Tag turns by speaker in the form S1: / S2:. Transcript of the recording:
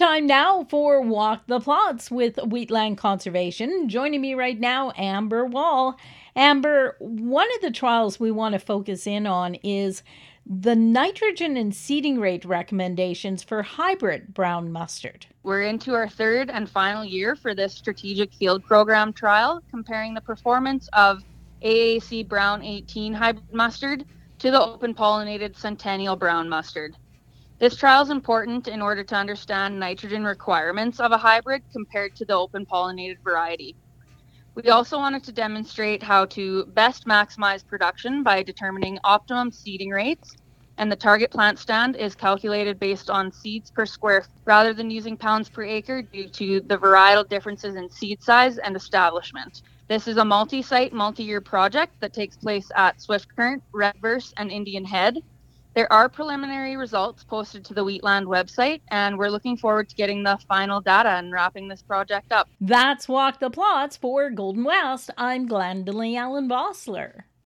S1: Time now for Walk the Plots with Wheatland Conservation. Joining me right now, Amber Wall. Amber, one of the trials we want to focus in on is the nitrogen and seeding rate recommendations for hybrid brown mustard.
S2: We're into our third and final year for this strategic field program trial, comparing the performance of AAC Brown 18 hybrid mustard to the open pollinated Centennial Brown mustard. This trial is important in order to understand nitrogen requirements of a hybrid compared to the open pollinated variety. We also wanted to demonstrate how to best maximize production by determining optimum seeding rates, and the target plant stand is calculated based on seeds per square foot rather than using pounds per acre due to the varietal differences in seed size and establishment. This is a multi site, multi year project that takes place at Swift Current, Redvers, and Indian Head, there are preliminary results posted to the Wheatland website, and we're looking forward to getting the final data and wrapping this project up.
S1: That's Walk the Plots for Golden West. I'm Glendalee Allen Bossler.